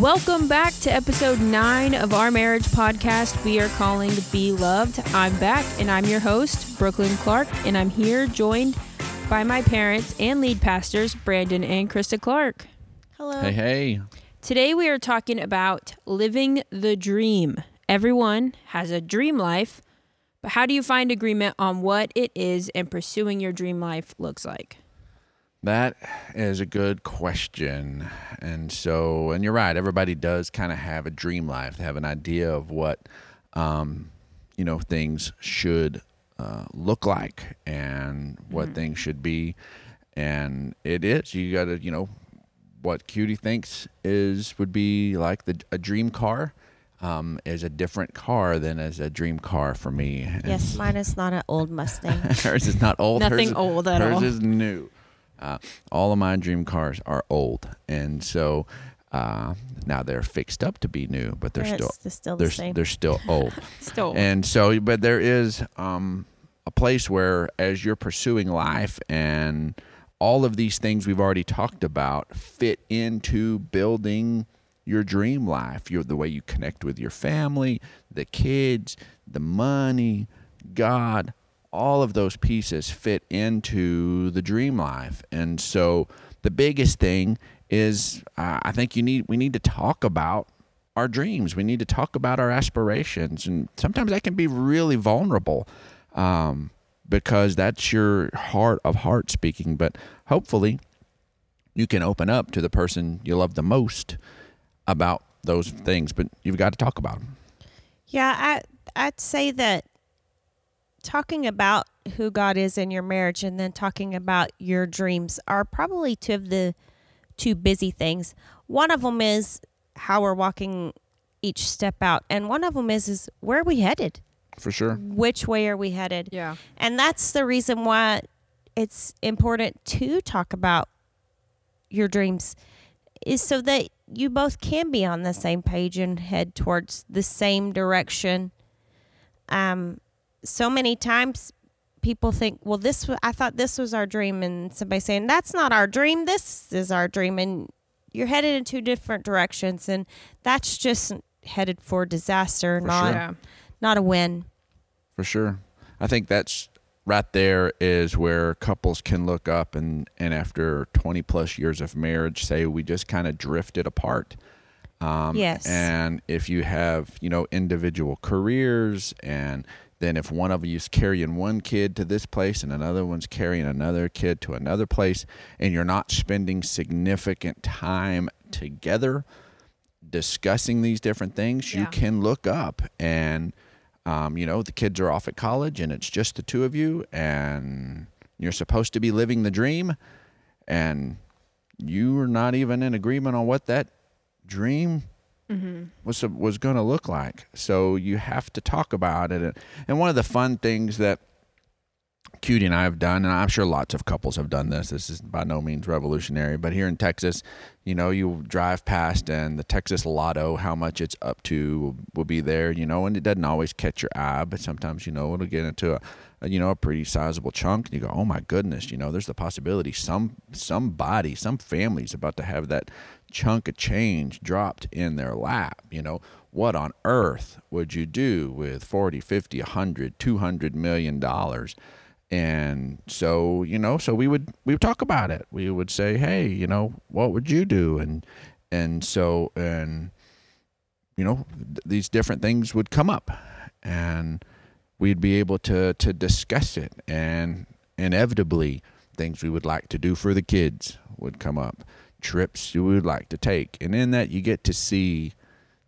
Welcome back to episode nine of our marriage podcast we are calling Be Loved. I'm back and I'm your host, Brooklyn Clark, and I'm here joined by my parents and lead pastors, Brandon and Krista Clark. Hello. Hey, hey. Today we are talking about living the dream. Everyone has a dream life, but how do you find agreement on what it is and pursuing your dream life looks like? That is a good question. And so, and you're right, everybody does kind of have a dream life. They have an idea of what, um, you know, things should uh, look like and what things should be. And it is, you got to, you know, what Cutie thinks is would be like the a dream car um, is a different car than as a dream car for me. And Yes, mine is not an old Mustang. hers is not old. Nothing hers, old at hers all. Hers is new. Uh, all of my dream cars are old, and so uh, now they're fixed up to be new, but they're And still it's still the they're same. they're still old. Still, and so, but there is um, a place where, as you're pursuing life, and all of these things we've already talked about fit into building your dream life. Your the way you connect with your family, the kids, the money, God. All of those pieces fit into the dream life, and so the biggest thing is uh, I think you need we need to talk about our dreams. We need to talk about our aspirations, and sometimes that can be really vulnerable, um, because that's your heart of heart speaking. But hopefully, you can open up to the person you love the most about those things. But you've got to talk about them. yeah, I I'd say that talking about who God is in your marriage and then talking about your dreams are probably two of the two busy things. One of them is how we're walking each step out, and one of them is is where are we headed? For sure. Which way are we headed? yeah. And that's the reason why it's important to talk about your dreams is so that you both can be on the same page and head towards the same direction. Um so many times people think, well this I thought this was our dream and somebody saying that's not our dream, this is our dream and you're headed in two different directions and that's just headed for disaster, For not sure. Not a win. For sure. I think that's right there is where couples can look up and, and after 20 plus years of marriage say we just kind of drifted apart. Um, Yes. And if you have, you know, individual careers and then if one of you is carrying one kid to this place and another one's carrying another kid to another place and you're not spending significant time together discussing these different things, you can look up and um, you know, the kids are off at college and it's just the two of you and you're supposed to be living the dream and you are not even in agreement on what that dream mm-hmm. was was going to look like. So you have to talk about it. And one of the fun things that Cutie and I have done, and I'm sure lots of couples have done this. This is by no means revolutionary, but here in Texas, you know, you drive past and the Texas Lotto, how much it's up to, will, will be there. You know, and it doesn't always catch your eye, but sometimes you know it'll get into a, a you know a pretty sizable chunk. And you go, oh my goodness, you know, there's the possibility some somebody, some family's about to have that chunk of change dropped in their lap. You know, what on earth would you do with 40, 50, 100, 200 million dollars? And so, you know, so we would we would talk about it. We would say, "Hey, you know, what would you do?" And and so and you know, th- these different things would come up and we'd be able to to discuss it and inevitably things we would like to do for the kids would come up trips you would like to take and in that you get to see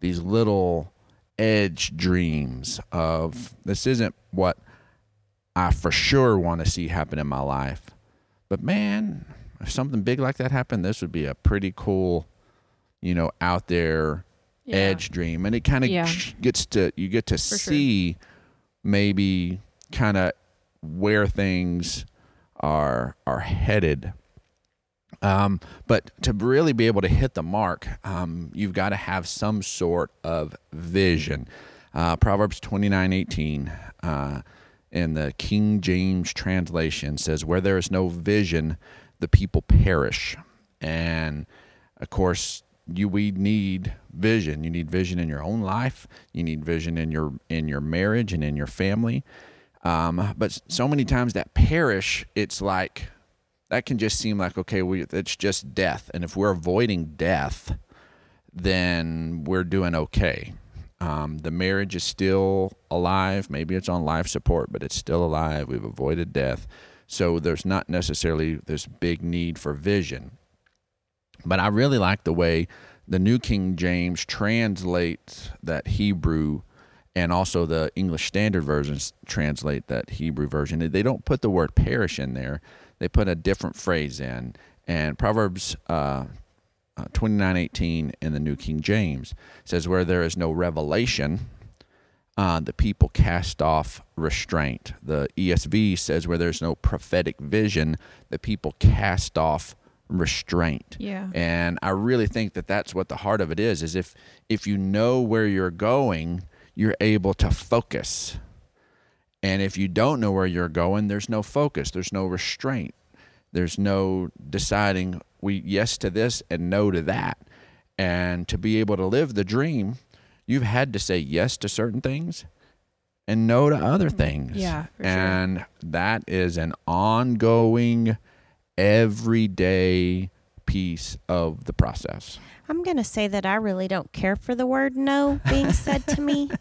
these little edge dreams of this isn't what I for sure want to see happen in my life but man if something big like that happened this would be a pretty cool you know out there Yeah. edge dream and it kind of Yeah. gets to you get to sure. see maybe kind of where things are are headed um, but to really be able to hit the mark um, you've got to have some sort of vision uh, proverbs 29 18 uh, in the king james translation says where there is no vision the people perish and of course you we need vision. You need vision in your own life. You need vision in your in your marriage and in your family. Um, but so many times that perish, it's like that can just seem like okay, we it's just death. And if we're avoiding death, then we're doing okay. Um, the marriage is still alive. Maybe it's on life support, but it's still alive. We've avoided death. So there's not necessarily this big need for vision. But I really like the way the New King James translates that Hebrew and also the English Standard Versions translate that Hebrew version. They don't put the word perish in there, they put a different phrase in. And Proverbs uh, uh, 29:18 in the New King James says, "Where there is no revelation, uh, the people cast off restraint." The ESV says, "Where there's no prophetic vision, the people cast off restraint." Yeah. And I really think that that's what the heart of it is: is if if you know where you're going, you're able to focus. And if you don't know where you're going, there's no focus, there's no restraint. There's no deciding we yes to this and no to that. And to be able to live the dream, you've had to say yes to certain things and no to other mm-hmm. things. Yeah, for sure. and that is an ongoing, everyday piece of the process. I'm going to say that I really don't care for the word no being said to me.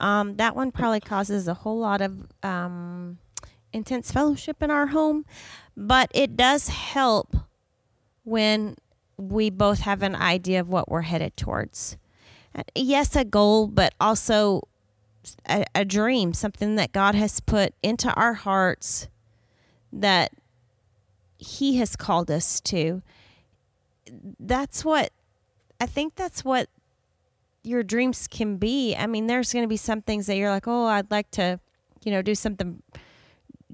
Um, that one probably causes a whole lot of um, intense fellowship in our home, but it does help when we both have an idea of what we're headed towards. Yes, a goal, but also a, a dream, something that God has put into our hearts that He has called us to. That's what I think that's what your dreams can be. I mean, there's going to be some things that you're like, oh, I'd like to, you know, do something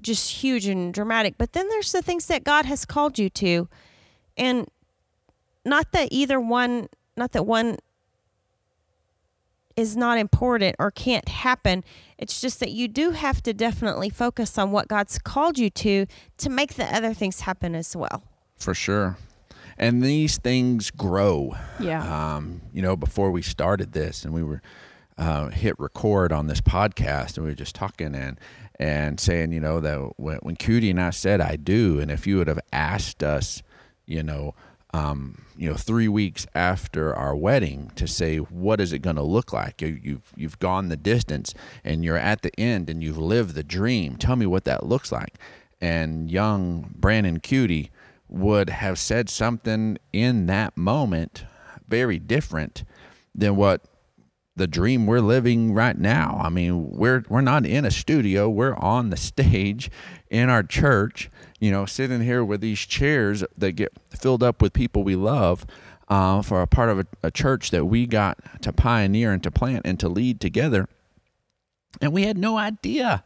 just huge and dramatic. But then there's the things that God has called you to. And not that either one, not that one is not important or can't happen. It's just that you do have to definitely focus on what God's called you to to make the other things happen as well. For sure. And these things grow. Yeah. Um, you know, before we started this and we were uh, hit record on this podcast and we were just talking and and saying, you know, that when, when Cutie and I said I do, and if you would have asked us, you know, um, you know, three weeks after our wedding to say what is it going to look like? You, you've you've gone the distance and you're at the end and you've lived the dream. Tell me what that looks like. And young Brandon Cutie would have said something in that moment very different than what the dream we're living right now. I mean, we're we're not in a studio. We're on the stage in our church, you know, sitting here with these chairs that get filled up with people we love uh, for a part of a, a church that we got to pioneer and to plant and to lead together. And we had no idea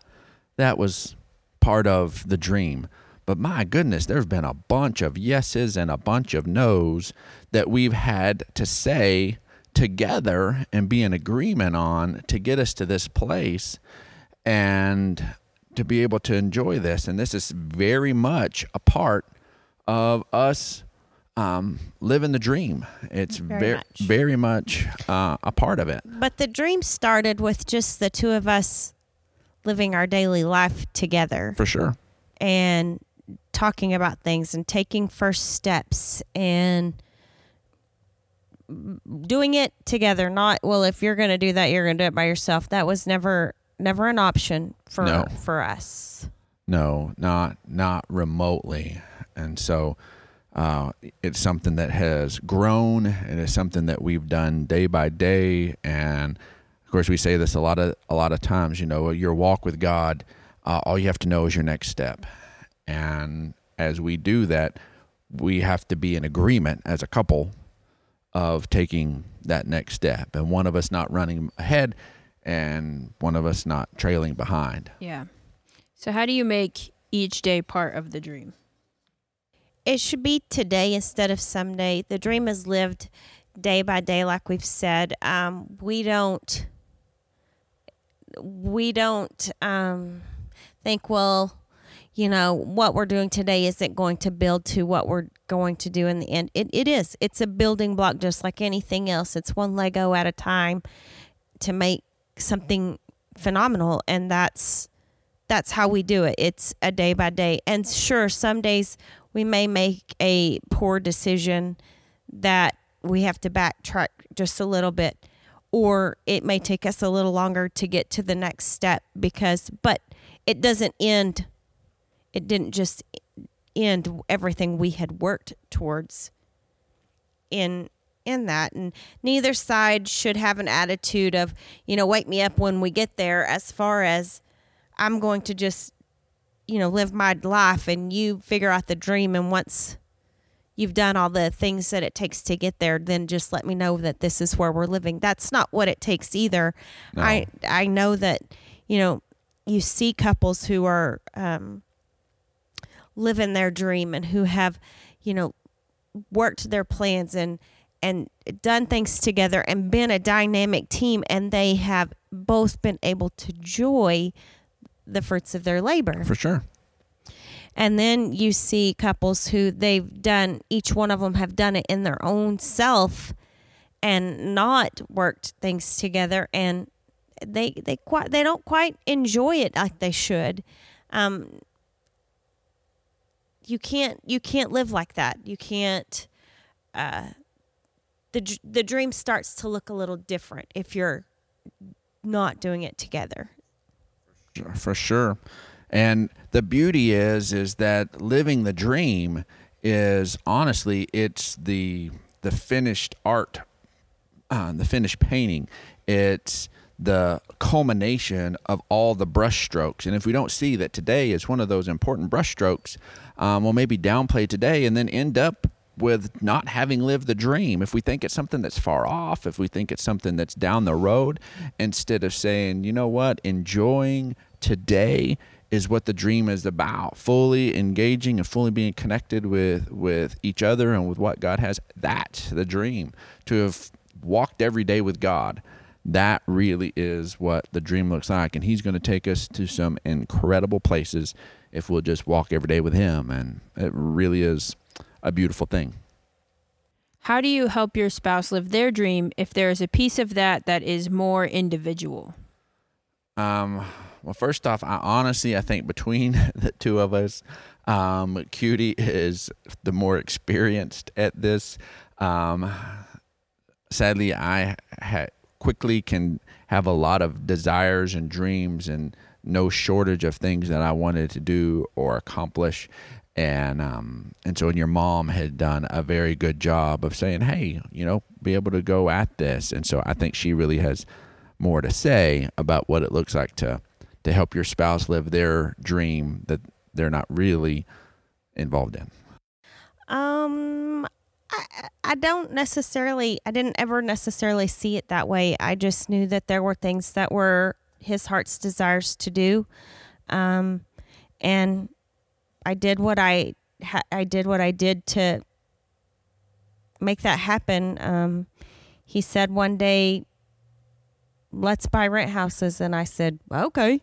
that was part of the dream. But my goodness, there's been a bunch of yeses and a bunch of nos that we've had to say together and be in agreement on to get us to this place and to be able to enjoy this. And this is very much a part of us um, living the dream. It's Very much. very much uh, a part of it. But the dream started with just the two of us living our daily life together For sure. and talking about things and taking first steps and doing it together not well if you're going to do that you're going to do it by yourself that was never never an option for No. for us No, not not remotely. And so uh, it's something that has grown. And It is something that we've done day by day. And of course, we say this a lot of a lot of times. You know, your walk with God, uh, all you have to know is your next step. And as we do that, we have to be in agreement as a couple of taking that next step, and one of us not running ahead, and one of us not trailing behind. Yeah. So how do you make each day part of the dream? it should be today instead of someday the dream is lived day by day like we've said um, we don't we don't um, think well you know, what we're doing today isn't going to build to what we're going to do in the end. It, it is. It's a building block just like anything else. It's one Lego at a time to make something phenomenal. And that's that's how we do it. It's a day by day. And sure, some days we may make a poor decision that we have to backtrack just a little bit or it may take us a little longer to get to the next step because but it doesn't end it didn't just end everything we had worked towards in in that. And neither side should have an attitude of you know wake me up when we get there as far as i'm going to just you know live my life and you figure out the dream. And once you've done all the things that it takes to get there then just let me know that this is where we're living. That's not what it takes either. No. i i know that you know you see couples who are um living their dream and who have you know worked their plans and and done things together and been a dynamic team and they have both been able to joy the fruits of their labor For sure. and then you see couples who they've done, each one of them have done it in their own self and not worked things together. And they, they quite, they don't quite enjoy it like they should. Um, you can't, you can't live like that. You can't, uh, the, the dream starts to look a little different if you're not doing it together. for sure and the beauty is is that living the dream is honestly it's the the finished art uh, the finished painting it's the culmination of all the brush strokes and if we don't see that today is one of those important brush strokes um, we'll maybe downplay today and then end up with not having lived the dream. If we think it's something that's far off, if we think it's something that's down the road, instead of saying, you know what, enjoying today is what the dream is about. Fully engaging and fully being connected with with each other and with what God has. That's the dream. To have walked every day with God. That really is what the dream looks like. And He's going to take us to some incredible places if we'll just walk every day with Him. And it really is a beautiful thing. How do you help your spouse live their dream if there is a piece of that that is more individual? Um, well, first off, I honestly, I think between the two of us, um, Cutie is the more experienced at this. Um, sadly, I ha- quickly can have a lot of desires and dreams and no shortage of things that I wanted to do or accomplish. And um, and so, and your mom had done a very good job of saying, "Hey, you know, be able to go at this." And so, I think she really has more to say about what it looks like to to help your spouse live their dream that they're not really involved in. Um, I don't necessarily. I didn't ever necessarily see it that way. I just knew that there were things that were his heart's desires to do, um, and I did what I I did what I did to make that happen. Um, he said one day, "Let's buy rent houses," and I said, "Okay."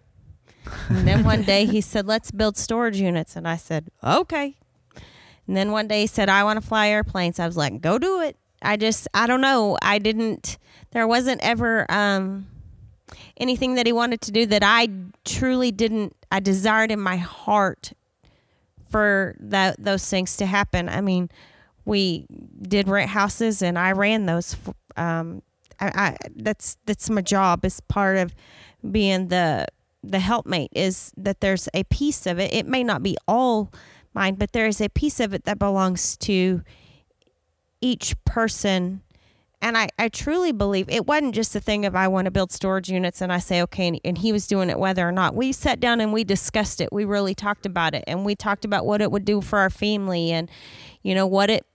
And then one day he said, "Let's build storage units," and I said, "Okay." And then one day he said, I want to fly airplanes. I was like, go do it. I just, I don't know. I didn't, there wasn't ever um, anything that he wanted to do that I truly didn't, I desired in my heart for that those things to happen. I mean, we did rent houses and I ran those. Um, I, I that's that's my job as part of being the the helpmate is that there's a piece of it. It may not be all but there is a piece of it that belongs to each person. And I, I truly believe it wasn't just a thing of I want to build storage units and I say, okay, and he was doing it whether or not. We sat down and we discussed it. We really talked about it and we talked about what it would do for our family and, you know, what it,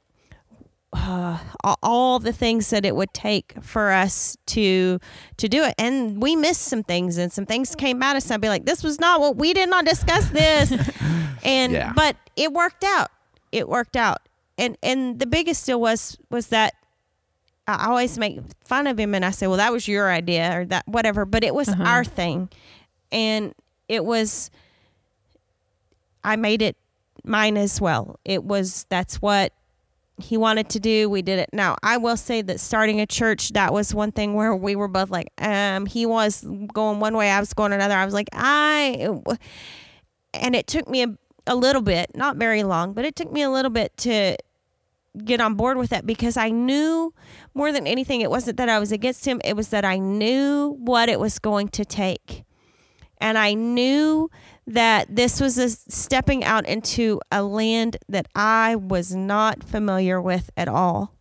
uh, all- all the things that it would take for us to to do it and we missed some things and some things came out of us i'd be like this was not what we did not discuss this and Yeah. but it worked out it worked out and and the biggest deal was was that i always make fun of him and i say well that was your idea or that whatever but it was Uh-huh. our thing and it was I made it mine as well. It was that's what he wanted to do. We did it. Now, I will say that starting a church, that was one thing where we were both like, um, he was going one way, I was going another. I was like, I, and it took me a, a little bit, not very long, but it took me a little bit to get on board with that because I knew more than anything, it wasn't that I was against him, it was that I knew what it was going to take. And I knew that this was a stepping out into a land that I was not familiar with at all.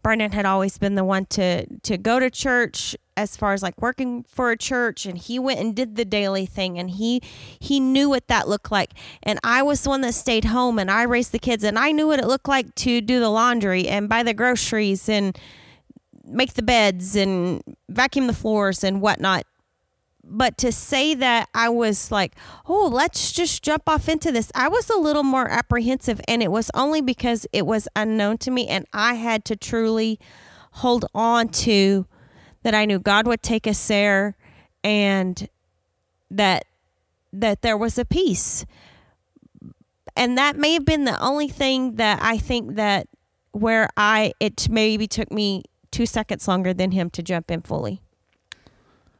Brandon had always been the one to to go to church as far as like working for a church and he went and did the daily thing and he he knew what that looked like and I was the one that stayed home and I raised the kids and I knew what it looked like to do the laundry and buy the groceries and make the beds and vacuum the floors and whatnot but to say that I was like, oh, let's just jump off into this, I was a little more apprehensive. And it was only because it was unknown to me and I had to truly hold on to that I knew God would take us there and that that there was a peace. And that may have been the only thing that I think that where I it maybe took me 2 seconds longer than him to jump in fully.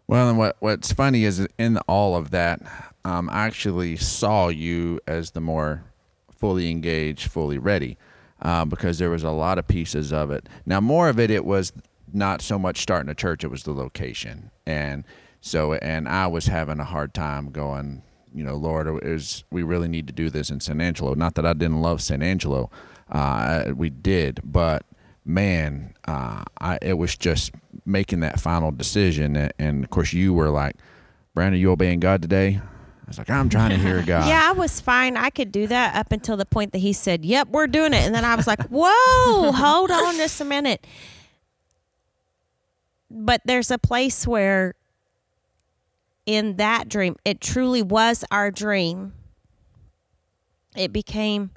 Well, and what what's funny is in all of that, um, I actually saw you as the more fully engaged, fully ready, uh, because there was a lot of pieces of it. Now, more of it, it was not so much starting a church; it was the location, and so and I was having a hard time going. You know, Lord, is we really need to do this in San Angelo? Not that I didn't love San Angelo, uh, we did, but man, uh, I, it was just making that final decision. And, and, of course, you were like, Brandon, you obeying God today? I was like, I'm trying to hear God. yeah, I was fine. I could do that up until the point that he said, Yep, we're doing it. And then I was like, Whoa, hold on just a minute. But there's a place where in that dream, it truly was our dream. It became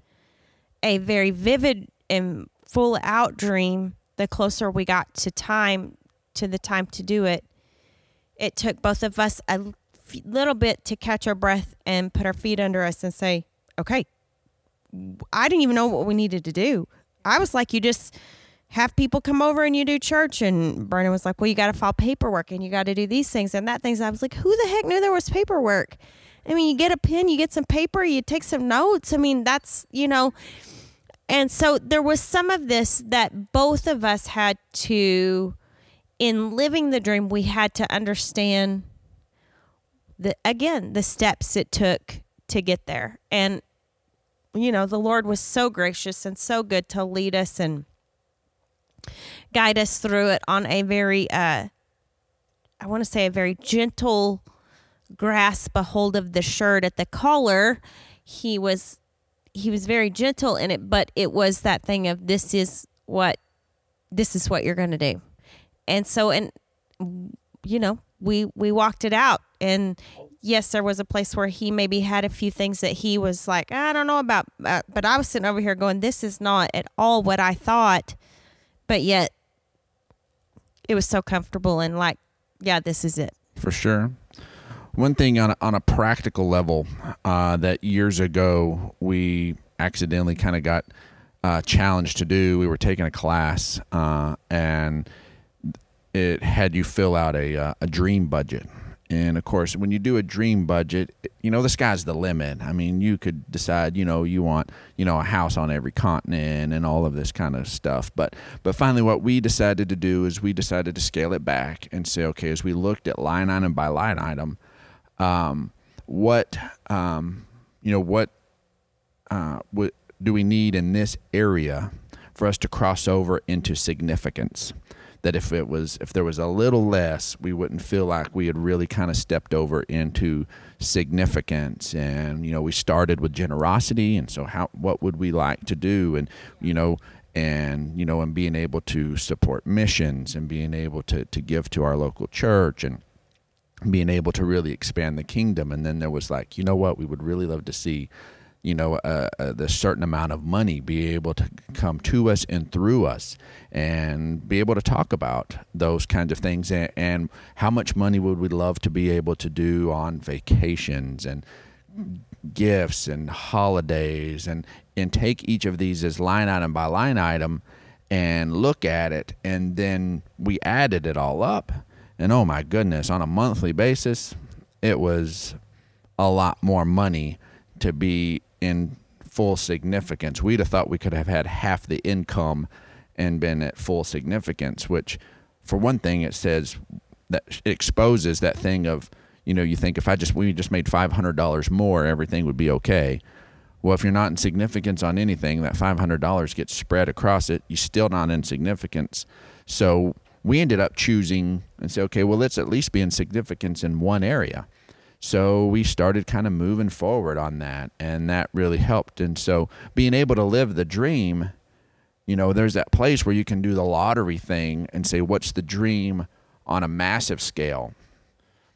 a very vivid and full out dream, the closer we got to time, to the time to do it, it took both of us a little bit to catch our breath and put our feet under us and say, okay, I didn't even know what we needed to do. I was like, you just have people come over and you do church. And Brandon was like, well, you got to file paperwork and you got to do these things and that things. I was like, who the heck knew there was paperwork? I mean, you get a pen, you get some paper, you take some notes. I mean, that's, you know, and so there was some of this that both of us had to, in living the dream, we had to understand the again the steps it took to get there. And you know, the Lord was so gracious and so good to lead us and guide us through it on a very uh I want to say a very gentle grasp a hold of the shirt at the collar. He was he was very gentle in it, but it was that thing of this is what this is what you're going to do. And so and you know, we we walked it out and yes, there was a place where he maybe had a few things that he was like, I don't know about, uh, but I was sitting over here going, this is not at all what I thought, but yet it was so comfortable and like, yeah, this is it. For sure. One thing on a, on a practical level uh, that years ago we accidentally kind of got uh, challenged to do. We were taking a class uh, and it had you fill out a uh, a dream budget. And of course, when you do a dream budget, you know the sky's the limit. I mean, you could decide, you know, you want, you know, a house on every continent and all of this kind of stuff. But but finally, what we decided to do is we decided to scale it back and say, okay, as we looked at line item by line item, um, what um, you know what uh, what do we need in this area for us to cross over into significance? That if it was if there was a little less we wouldn't feel like we had really kind of stepped over into significance. And you know we started with generosity and so how what would we like to do? And you know and you know and being able to support missions and being able to to give to our local church and being able to really expand the kingdom. And then there was like, you know what, we would really love to see, you know, uh, uh, the certain amount of money be able to come to us and through us, and be able to talk about those kinds of things, and, and how much money would we love to be able to do on vacations and gifts and holidays and and take each of these as line item by line item and look at it. And then we added it all up and oh my goodness on a monthly basis it was a lot more money to be in full significance we'd have thought we could have had half the income and been at full significance which for one thing it says that it exposes that thing of you know you think if i just we just made $500 more everything would be okay well, if you're not in significance on anything, that $500 gets spread across it. You're still not in significance. So we ended up choosing and say, okay, well, let's at least be in significance in one area. So we started kind of moving forward on that, and that really helped. And so being able to live the dream, you know, there's that place where you can do the lottery thing and say, what's the dream on a massive scale?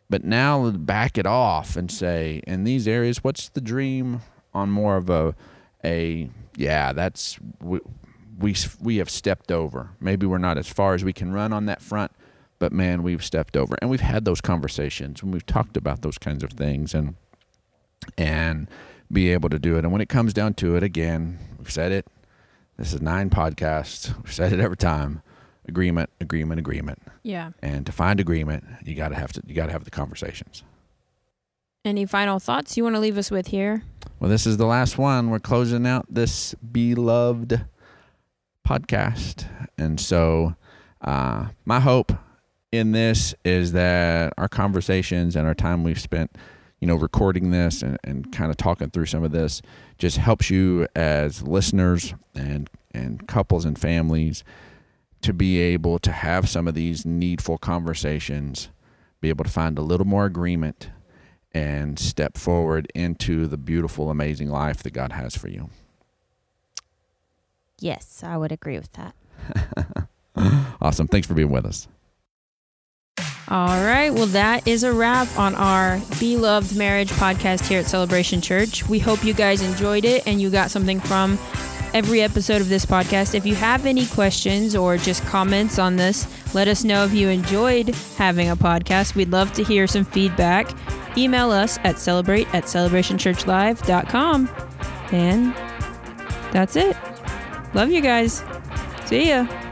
But now back it off and say, in these areas, what's the dream on more of a a yeah that's we, we have stepped over. Maybe we're not as far as we can run on that front but man we've stepped over. And we've had those conversations and we've talked about those kinds of things and and be able to do it. And when it comes down to it again we've said it this is nine podcasts. We've said it every time. Agreement agreement agreement. Yeah. and to find agreement you got to have to you got to have the conversations. Any final thoughts you want to leave us with here? Well, this is the last one. We're closing out this beloved podcast. And so, uh, my hope in this is that our conversations and our time we've spent, you know, recording this and, and kind of talking through some of this just helps you as listeners and, and couples and families to be able to have some of these needful conversations, be able to find a little more agreement and step forward into the beautiful, amazing life that God has for you. Yes, I would agree with that. Awesome. Thanks for being with us. All right. Well, that is a wrap on our Beloved Marriage podcast here at Celebration Church. We hope you guys enjoyed it and you got something from every episode of this podcast. If you have any questions or just comments on this, let us know if you enjoyed having a podcast. We'd love to hear some feedback. Email us at celebrate at celebrationchurchlive.com. And that's it. Love you guys. See ya.